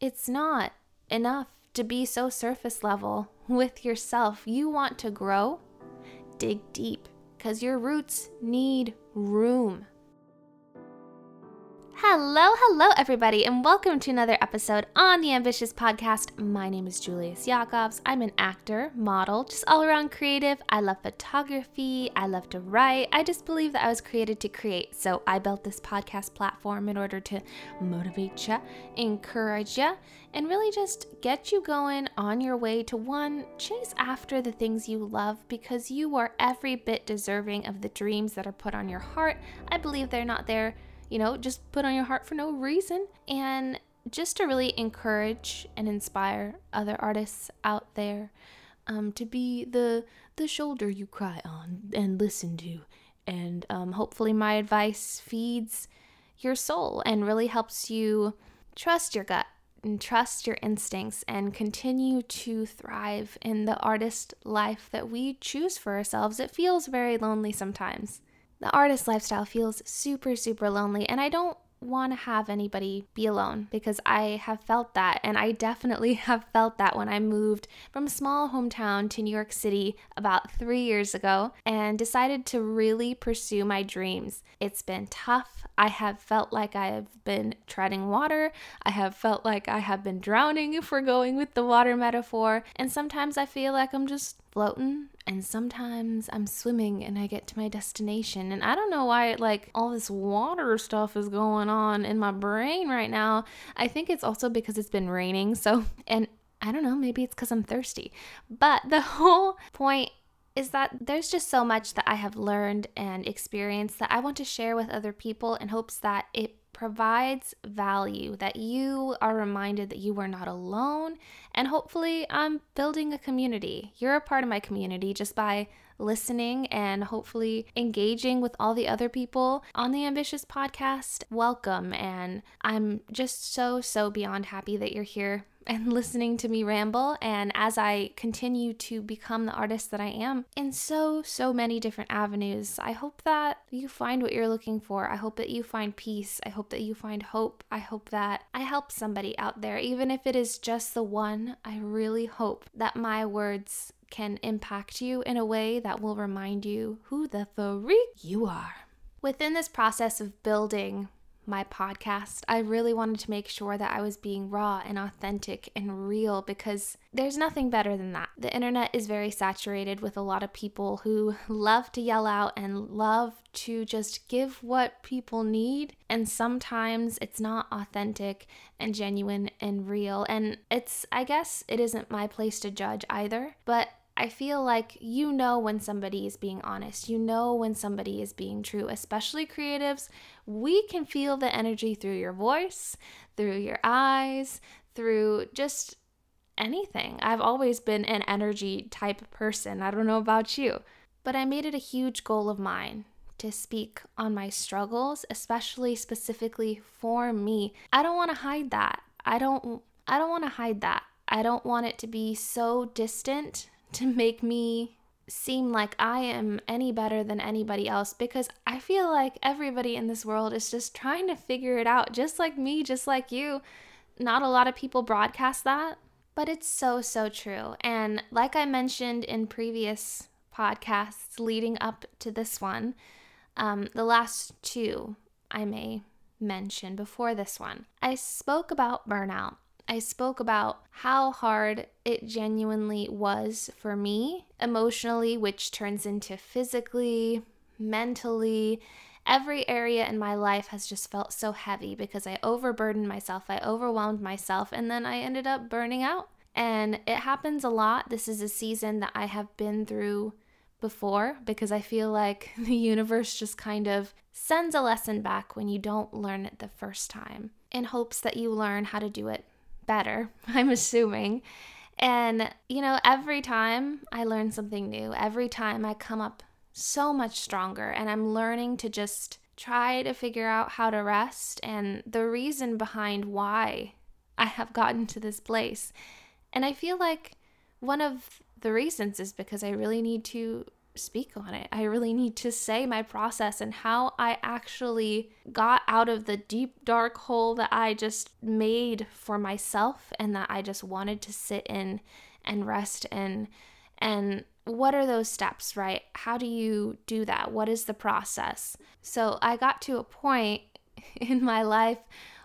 it's not enough to be so surface level with yourself. You want to grow, dig deep, because your roots need room. Hello, hello, everybody, and welcome to another episode on the Ambitious Podcast. My name is Julius Jacobs. I'm an actor, model, just all around creative. I love photography. I love to write. I just believe that I was created to create. So I built this podcast platform in order to motivate you, encourage you, and really just get you going on your way to one, chase after the things you love because you are every bit deserving of the dreams that are put on your heart. I believe they're not there you know, just put on your heart for no reason. And just to really encourage and inspire other artists out there um, to be the the shoulder you cry on and listen to. And um, hopefully, my advice feeds your soul and really helps you trust your gut and trust your instincts and continue to thrive in the artist life that we choose for ourselves. It feels very lonely sometimes the artist lifestyle feels super, super lonely. And I don't want to have anybody be alone because I have felt that. And I definitely have felt that when I moved from a small hometown to New York City about three years ago and decided to really pursue my dreams. It's been tough. I have felt like I have been treading water. I have felt like I have been drowning if we're going with the water metaphor. And sometimes I feel like I'm just floating and sometimes I'm swimming and I get to my destination. And I don't know why, like, all this water stuff is going on in my brain right now. I think it's also because it's been raining. So, and I don't know, maybe it's because I'm thirsty. But the whole point is that there's just so much that I have learned and experienced that I want to share with other people in hopes that it provides value, that you are reminded that you are not alone, and hopefully, I'm building a community. You're a part of my community just by listening and hopefully engaging with all the other people on the Ambitious podcast. Welcome, and I'm just so, so beyond happy that you're here and listening to me ramble. And as I continue to become the artist that I am in so, so many different avenues, I hope that you find what you're looking for. I hope that you find peace. I hope that you find hope. I hope that I help somebody out there, even if it is just the one. I really hope that my words can impact you in a way that will remind you who the freak you are. Within this process of building my podcast, I really wanted to make sure that I was being raw and authentic and real because there's nothing better than that. The internet is very saturated with a lot of people who love to yell out and love to just give what people need. And sometimes it's not authentic and genuine and real. And it's, I guess, it isn't my place to judge either. But I feel like you know when somebody is being honest. You know when somebody is being true, especially creatives. We can feel the energy through your voice, through your eyes, through just anything. I've always been an energy type person. I don't know about you, but I made it a huge goal of mine to speak on my struggles, especially specifically for me. I don't want to hide that. I don't I don't want to hide that. I don't want it to be so distant to make me seem like I am any better than anybody else because I feel like everybody in this world is just trying to figure it out, just like me, just like you. Not a lot of people broadcast that, but it's so, so true. And like I mentioned in previous podcasts leading up to this one, um, the last two I may mention before this one, I spoke about burnout I spoke about how hard it genuinely was for me emotionally, which turns into physically, mentally. Every area in my life has just felt so heavy because I overburdened myself, I overwhelmed myself, and then I ended up burning out. And it happens a lot. This is a season that I have been through before because I feel like the universe just kind of sends a lesson back when you don't learn it the first time in hopes that you learn how to do it better, I'm assuming. And, you know, every time I learn something new, every time I come up so much stronger, and I'm learning to just try to figure out how to rest and the reason behind why I have gotten to this place. And I feel like one of the reasons is because I really need to speak on it. I really need to say my process and how I actually got out of the deep, dark hole that I just made for myself and that I just wanted to sit in and rest in. And what are those steps, right? How do you do that? What is the process? So I got to a point in my life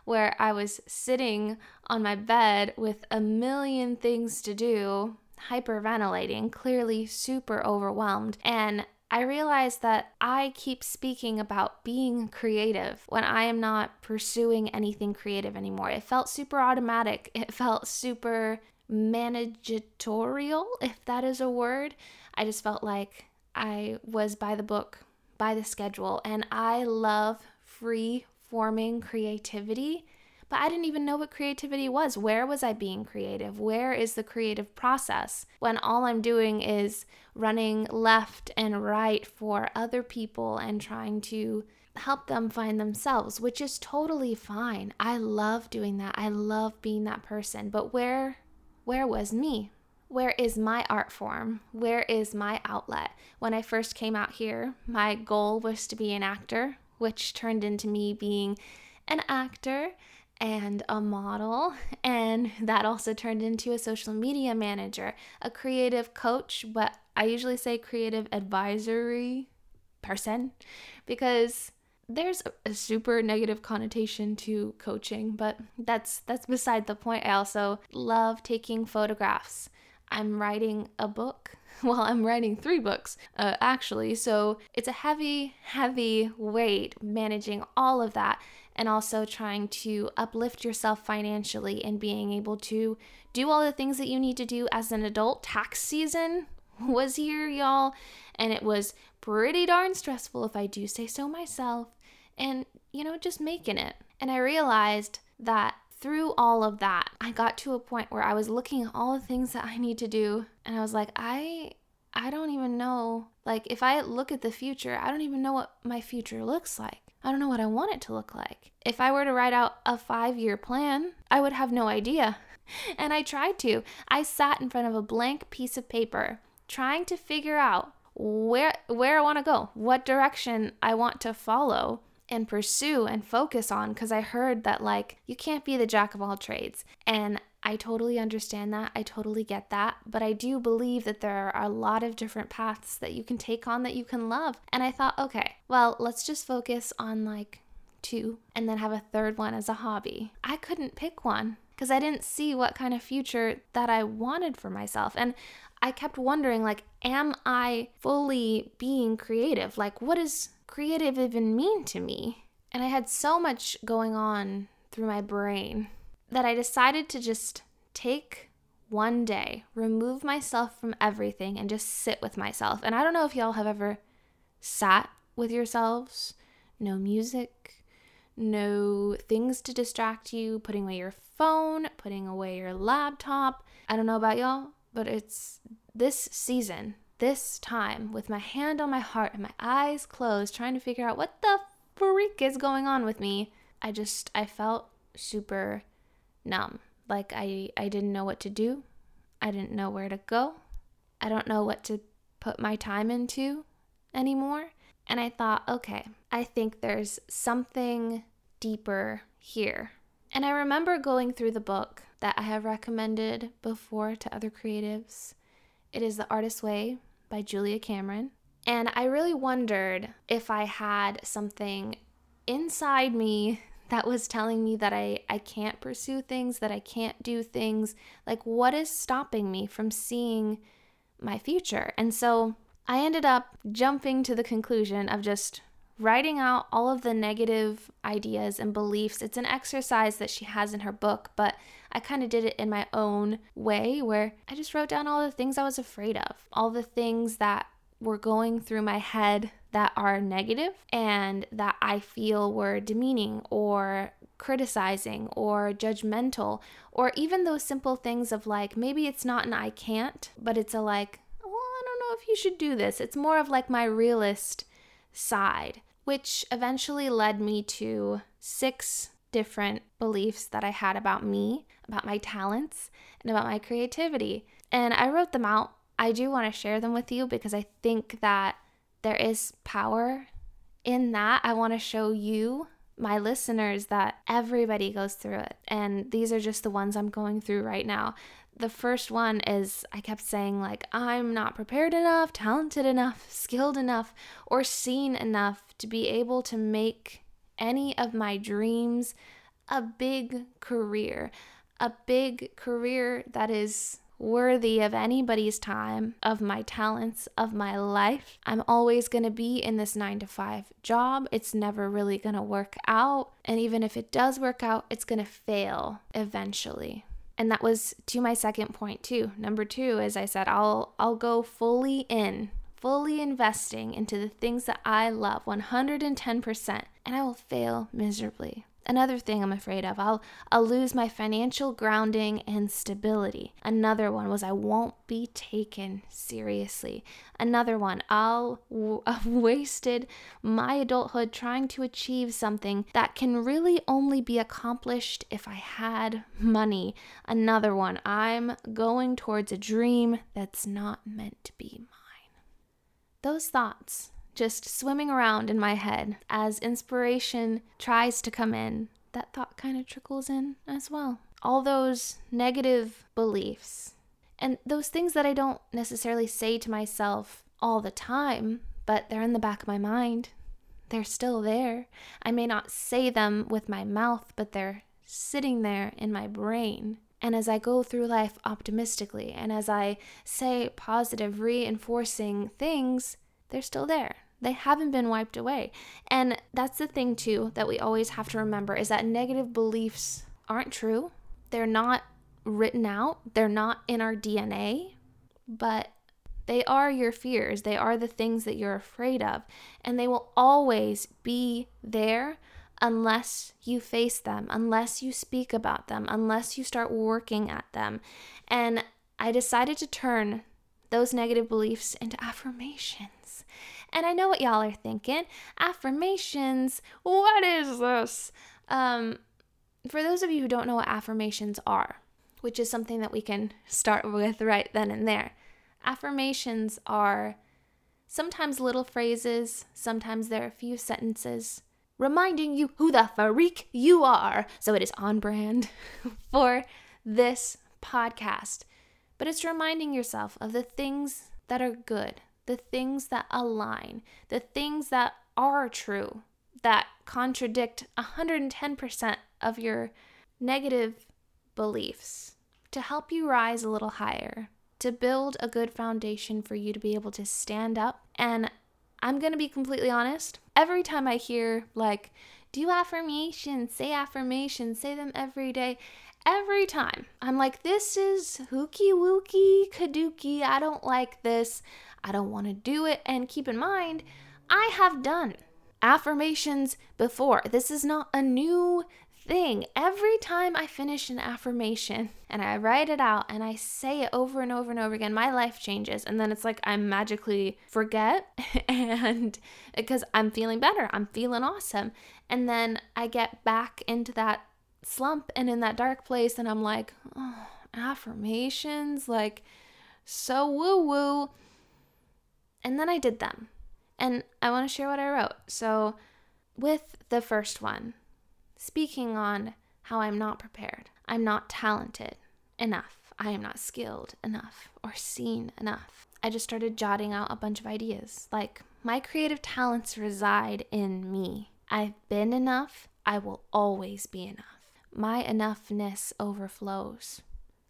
where I was sitting on my bed with a million things to do hyperventilating, clearly super overwhelmed. And I realized that I keep speaking about being creative when I am not pursuing anything creative anymore. It felt super automatic. It felt super managerial, if that is a word. I just felt like I was by the book, by the schedule, and I love free forming creativity but I didn't even know what creativity was. Where was I being creative? Where is the creative process when all I'm doing is running left and right for other people and trying to help them find themselves, which is totally fine. I love doing that. I love being that person. But where where was me? Where is my art form? Where is my outlet? When I first came out here, my goal was to be an actor, which turned into me being an actor and a model. And that also turned into a social media manager, a creative coach, but I usually say creative advisory person because there's a super negative connotation to coaching, but that's that's beside the point. I also love taking photographs. I'm writing a book. Well, I'm writing three books, uh, actually. So it's a heavy, heavy weight managing all of that and also trying to uplift yourself financially and being able to do all the things that you need to do as an adult. Tax season was here, y'all, and it was pretty darn stressful if I do say so myself. And, you know, just making it. And I realized that through all of that, I got to a point where I was looking at all the things that I need to do and I was like, I I don't even know like if I look at the future, I don't even know what my future looks like. I don't know what I want it to look like. If I were to write out a five year plan, I would have no idea. And I tried to. I sat in front of a blank piece of paper trying to figure out where where I want to go, what direction I want to follow and pursue and focus on because I heard that like you can't be the jack of all trades. And I totally understand that. I totally get that. But I do believe that there are a lot of different paths that you can take on that you can love. And I thought, okay, well, let's just focus on like two and then have a third one as a hobby. I couldn't pick one because I didn't see what kind of future that I wanted for myself. And I kept wondering like am I fully being creative? Like what does creative even mean to me? And I had so much going on through my brain that I decided to just take one day, remove myself from everything, and just sit with myself. And I don't know if y'all have ever sat with yourselves, no music, no things to distract you, putting away your phone, putting away your laptop. I don't know about y'all, but it's this season, this time, with my hand on my heart and my eyes closed, trying to figure out what the freak is going on with me. I just, I felt super numb. Like I, I didn't know what to do. I didn't know where to go. I don't know what to put my time into anymore. And I thought, okay, I think there's something deeper here. And I remember going through the book that I have recommended before to other creatives. It is The Artist's Way by Julia Cameron. And I really wondered if I had something inside me that was telling me that I, I can't pursue things, that I can't do things. Like, what is stopping me from seeing my future? And so I ended up jumping to the conclusion of just writing out all of the negative ideas and beliefs. It's an exercise that she has in her book, but I kind of did it in my own way where I just wrote down all the things I was afraid of, all the things that were going through my head that are negative and that I feel were demeaning or criticizing or judgmental, or even those simple things of like, maybe it's not an I can't, but it's a like, well, I don't know if you should do this. It's more of like my realist side, which eventually led me to six different beliefs that I had about me, about my talents, and about my creativity. And I wrote them out I do want to share them with you because I think that there is power in that. I want to show you, my listeners, that everybody goes through it. And these are just the ones I'm going through right now. The first one is I kept saying, like, I'm not prepared enough, talented enough, skilled enough, or seen enough to be able to make any of my dreams a big career, a big career that is worthy of anybody's time, of my talents, of my life. I'm always going to be in this nine to five job. It's never really going to work out. And even if it does work out, it's going to fail eventually. And that was to my second point too. Number 2 as I said I'll I'll go fully in, fully investing into the things that I love 110% and I will fail miserably. Another thing I'm afraid of, I'll I'll lose my financial grounding and stability. Another one was I won't be taken seriously. Another one, I'll w- I've wasted my adulthood trying to achieve something that can really only be accomplished if I had money. Another one, I'm going towards a dream that's not meant to be mine. Those thoughts just swimming around in my head as inspiration tries to come in. That thought kind of trickles in as well. All those negative beliefs and those things that I don't necessarily say to myself all the time, but they're in the back of my mind. They're still there. I may not say them with my mouth, but they're sitting there in my brain. And as I go through life optimistically and as I say positive, reinforcing things, they're still there. They haven't been wiped away. And that's the thing, too, that we always have to remember is that negative beliefs aren't true. They're not written out, they're not in our DNA, but they are your fears. They are the things that you're afraid of. And they will always be there unless you face them, unless you speak about them, unless you start working at them. And I decided to turn those negative beliefs into affirmations. And I know what y'all are thinking affirmations, what is this? Um, for those of you who don't know what affirmations are, which is something that we can start with right then and there, affirmations are sometimes little phrases, sometimes they're a few sentences reminding you who the freak you are. So it is on brand for this podcast. But it's reminding yourself of the things that are good, the things that align, the things that are true, that contradict 110% of your negative beliefs to help you rise a little higher, to build a good foundation for you to be able to stand up. And I'm going to be completely honest, every time I hear, like, do affirmations, say affirmations, say them every day, every time I'm like, this is hooky wooky kaduki. I don't like this. I don't want to do it. And keep in mind, I have done affirmations before. This is not a new thing. Every time I finish an affirmation and I write it out and I say it over and over and over again, my life changes. And then it's like I magically forget and because I'm feeling better, I'm feeling awesome. And then I get back into that slump and in that dark place and I'm like, oh, affirmations, like so woo woo. And then I did them. And I want to share what I wrote. So, with the first one, speaking on how I'm not prepared, I'm not talented enough, I am not skilled enough or seen enough. I just started jotting out a bunch of ideas like, my creative talents reside in me. I've been enough, I will always be enough. My enoughness overflows.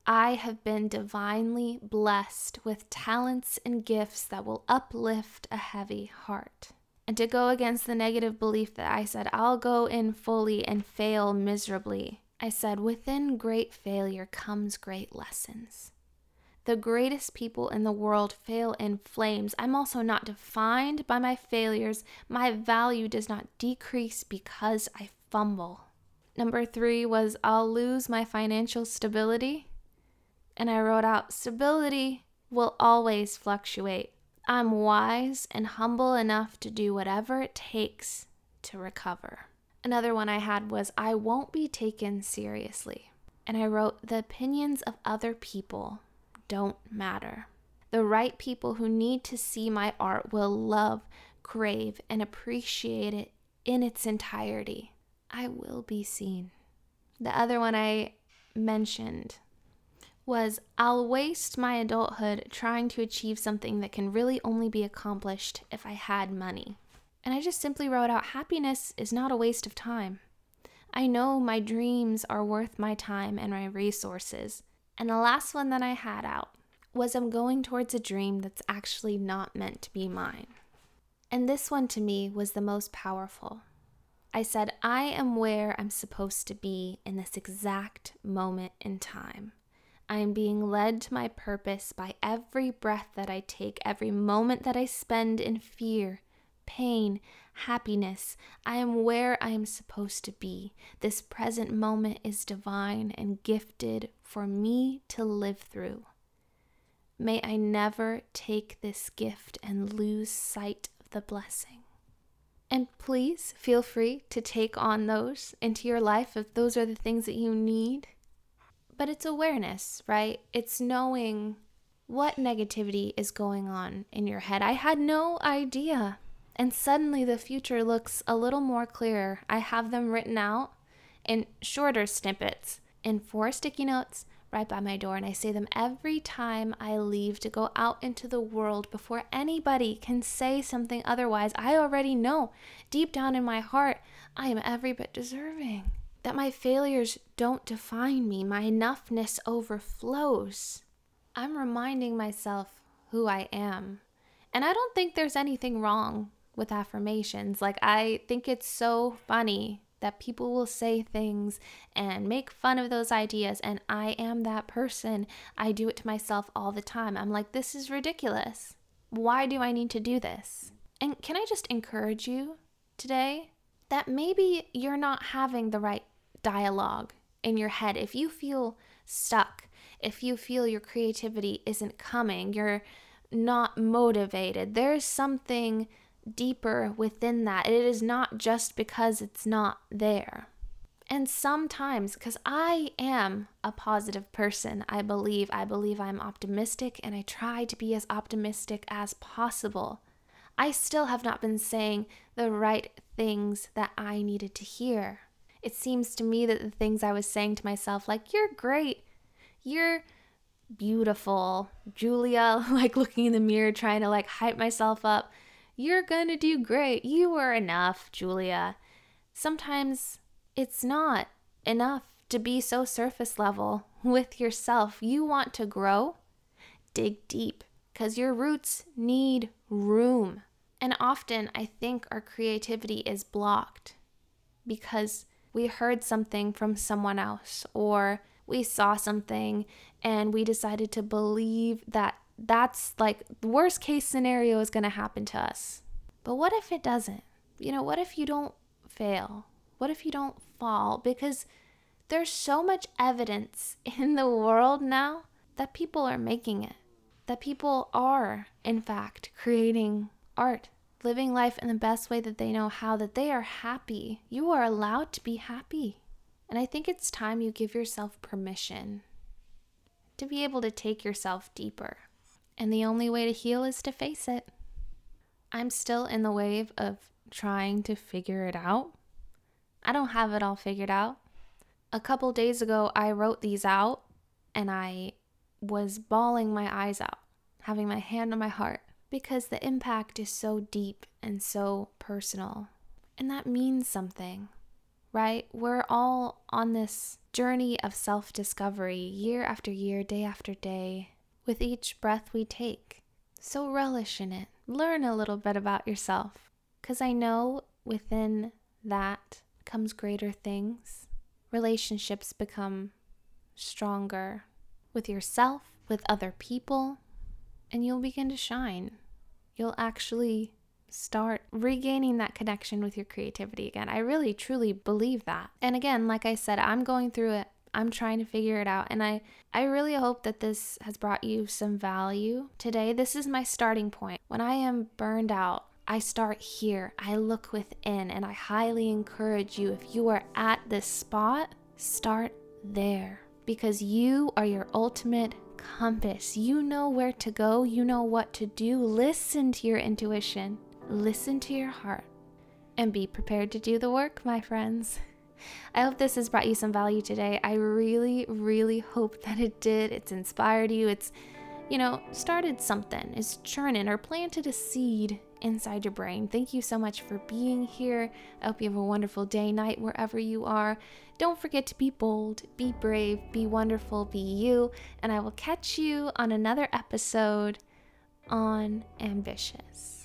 I have been divinely blessed with talents and gifts that will uplift a heavy heart. And to go against the negative belief that I said, I'll go in fully and fail miserably, I said, within great failure comes great lessons. The greatest people in the world fail in flames. I'm also not defined by my failures. My value does not decrease because I fumble. Number three was I'll lose my financial stability and I wrote out stability will always fluctuate. I'm wise and humble enough to do whatever it takes to recover. Another one I had was I won't be taken seriously. And I wrote the opinions of other people don't matter. The right people who need to see my art will love, crave, and appreciate it in its entirety. I will be seen. The other one I mentioned was I'll waste my adulthood trying to achieve something that can really only be accomplished if I had money. And I just simply wrote out happiness is not a waste of time. I know my dreams are worth my time and my resources. And the last one that I had out was I'm going towards a dream that's actually not meant to be mine. And this one to me was the most powerful. I said, I am where I'm supposed to be in this exact moment in time. I am being led to my purpose by every breath that I take, every moment that I spend in fear, pain, happiness. I am where I am supposed to be. This present moment is divine and gifted for me to live through. May I never take this gift and lose sight of the blessing. And please feel free to take on those into your life if those are the things that you need. But it's awareness, right? It's knowing what negativity is going on in your head. I had no idea. And suddenly the future looks a little more clear. I have them written out in shorter snippets in four sticky notes right by my door, and I say them every time I leave to go out into the world before anybody can say something otherwise. I already know deep down in my heart I am every bit deserving that my failures don't define me, my enoughness overflows. I'm reminding myself who I am. And I don't think there's anything wrong with affirmations. Like, I think it's so funny that people will say things and make fun of those ideas. And I am that person. I do it to myself all the time. I'm like, this is ridiculous. Why do I need to do this? And can I just encourage you today that maybe you're not having the right dialogue in your head, if you feel stuck, if you feel your creativity isn't coming, you're not motivated, there's something deeper within that. It is not just because it's not there. And sometimes, because I am a positive person, I believe, I believe I'm optimistic and I try to be as optimistic as possible. I still have not been saying the right things that I needed to hear it seems to me that the things I was saying to myself, like, you're great, you're beautiful, Julia, like looking in the mirror, trying to like hype myself up, you're gonna do great, you are enough, Julia. Sometimes it's not enough to be so surface level with yourself. You want to grow, dig deep, because your roots need room. And often I think our creativity is blocked because we heard something from someone else or we saw something and we decided to believe that that's like the worst case scenario is going to happen to us. But what if it doesn't? You know, what if you don't fail? What if you don't fall? Because there's so much evidence in the world now that people are making it, that people are, in fact, creating art living life in the best way that they know how, that they are happy. You are allowed to be happy. And I think it's time you give yourself permission to be able to take yourself deeper. And the only way to heal is to face it. I'm still in the wave of trying to figure it out. I don't have it all figured out. A couple days ago, I wrote these out and I was bawling my eyes out, having my hand on my heart because the impact is so deep and so personal. And that means something, right? We're all on this journey of self discovery year after year, day after day, with each breath we take. So relish in it. Learn a little bit about yourself. Because I know within that comes greater things. Relationships become stronger with yourself, with other people, and you'll begin to shine. You'll actually start regaining that connection with your creativity again. I really truly believe that. And again, like I said, I'm going through it. I'm trying to figure it out and I I really hope that this has brought you some value today. This is my starting point. When I am burned out, I start here. I look within and I highly encourage you if you are at this spot, start there because you are your ultimate compass. You know where to go, you know what to do. Listen to your intuition, listen to your heart, and be prepared to do the work, my friends. I hope this has brought you some value today. I really, really hope that it did. It's inspired you. It's, you know, started something, it's churning or planted a seed inside your brain. Thank you so much for being here. I hope you have a wonderful day, night, wherever you are. Don't forget to be bold, be brave, be wonderful, be you. And I will catch you on another episode on Ambitious.